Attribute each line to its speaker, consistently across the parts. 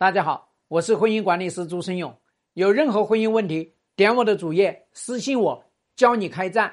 Speaker 1: 大家好，我是婚姻管理师朱生勇。有任何婚姻问题，点我的主页私信我，教你开战。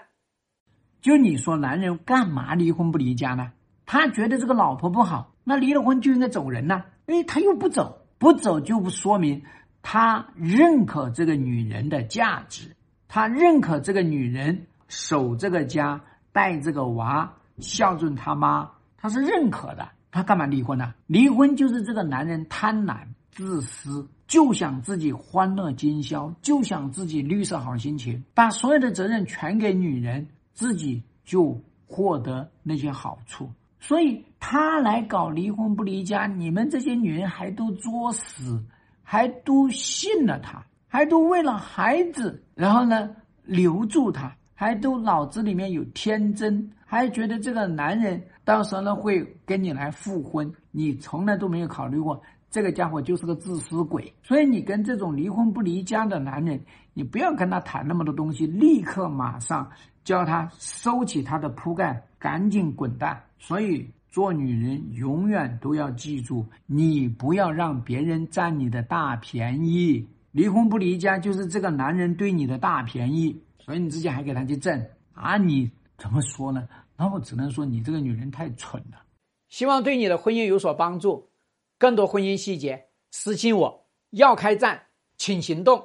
Speaker 2: 就你说，男人干嘛离婚不离家呢？他觉得这个老婆不好，那离了婚就应该走人呢？哎，他又不走，不走就不说明他认可这个女人的价值，他认可这个女人守这个家、带这个娃、孝顺他妈，他是认可的。他干嘛离婚呢？离婚就是这个男人贪婪、自私，就想自己欢乐今宵，就想自己绿色好心情，把所有的责任全给女人，自己就获得那些好处。所以他来搞离婚不离家，你们这些女人还都作死，还都信了他，还都为了孩子，然后呢留住他，还都脑子里面有天真。还觉得这个男人到时候呢会跟你来复婚，你从来都没有考虑过这个家伙就是个自私鬼。所以你跟这种离婚不离家的男人，你不要跟他谈那么多东西，立刻马上叫他收起他的铺盖，赶紧滚蛋。所以做女人永远都要记住，你不要让别人占你的大便宜。离婚不离家就是这个男人对你的大便宜，所以你之前还给他去挣啊？你怎么说呢？那我只能说你这个女人太蠢了。
Speaker 1: 希望对你的婚姻有所帮助。更多婚姻细节，私信我。要开战，请行动。